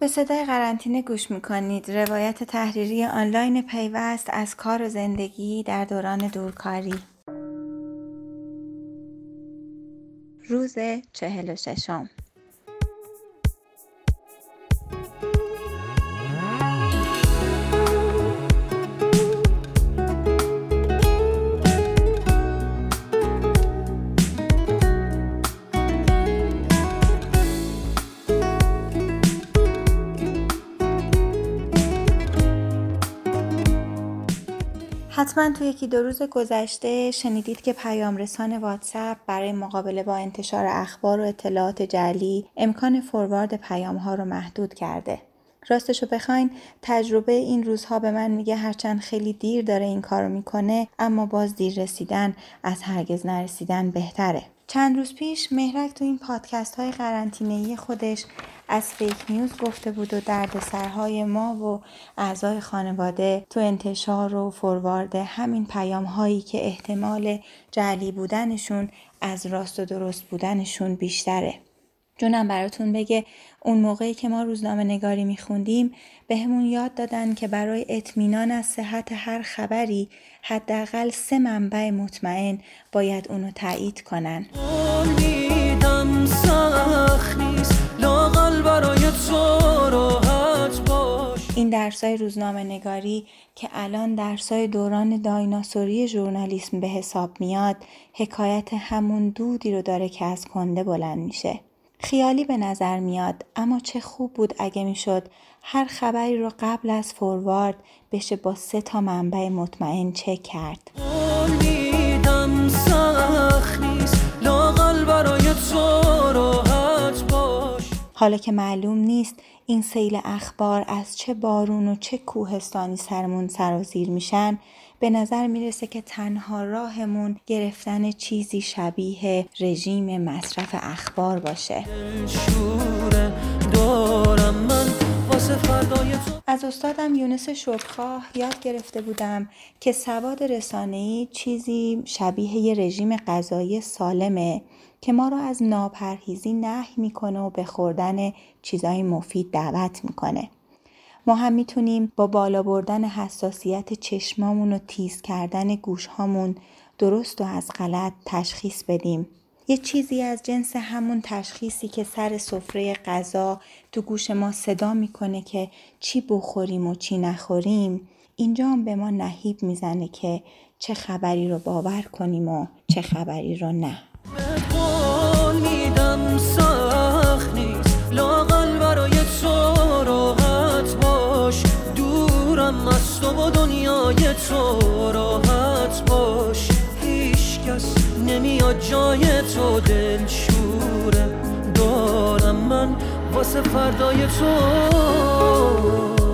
به صدای قرنطینه گوش می‌کنید. روایت تحریری آنلاین پیوست از کار و زندگی در دوران دورکاری. روز چهل و ششم. حتما تو یکی دو روز گذشته شنیدید که پیام رسان واتساپ برای مقابله با انتشار اخبار و اطلاعات جعلی امکان فوروارد پیام ها رو محدود کرده. راستشو بخواین تجربه این روزها به من میگه هرچند خیلی دیر داره این کارو می‌کنه اما باز دیر رسیدن از هرگز نرسیدن بهتره. چند روز پیش مهرک تو این پادکست های قرنطینه‌ای خودش از فیک نیوز گفته بود و دردسرهای ما و اعضای خانواده تو انتشار و فوروارد همین پیام هایی که احتمال جعلی بودنشون از راست و درست بودنشون بیشتره. جونم براتون بگه اون موقعی که ما روزنامه نگاری میخوندیم به همون یاد دادن که برای اطمینان از صحت هر خبری حداقل سه منبع مطمئن باید اونو تایید کنن. این درسای روزنامه نگاری که الان درسای دوران دایناسوری ژورنالیسم به حساب میاد حکایت همون دودی رو داره که از کنده بلند میشه. خیالی به نظر میاد اما چه خوب بود اگه می‌شد هر خبری رو قبل از فوروارد بشه با سه تا منبع مطمئن چک کرد. حالا که معلوم نیست این سیل اخبار از چه بارون و چه کوهستانی سرمون سرازیر میشن به نظر می‌رسه که تنها راهمون گرفتن چیزی شبیه رژیم مصرف اخبار باشه. استادم یونس شکرخواه یاد گرفته بودم که سواد رسانه‌ای چیزی شبیه یه رژیم غذایی سالمه که ما رو از ناپرهیزی نهی می‌کنه و به خوردن چیزای مفید دعوت می‌کنه. ما هم می‌تونیم با بالا بردن حساسیت چشمامون و تیز کردن گوشهامون درست و از غلط تشخیص بدیم. یه چیزی از جنس همون تشخیصی که سر سفره غذا تو گوش ما صدا می‌کنه که چی بخوریم و چی نخوریم اینجا هم به ما نهیب می‌زنه که چه خبری رو باور کنیم و چه خبری رو نه. تو نمیاد جای تو دل شوره دارم من واسه فردای تو.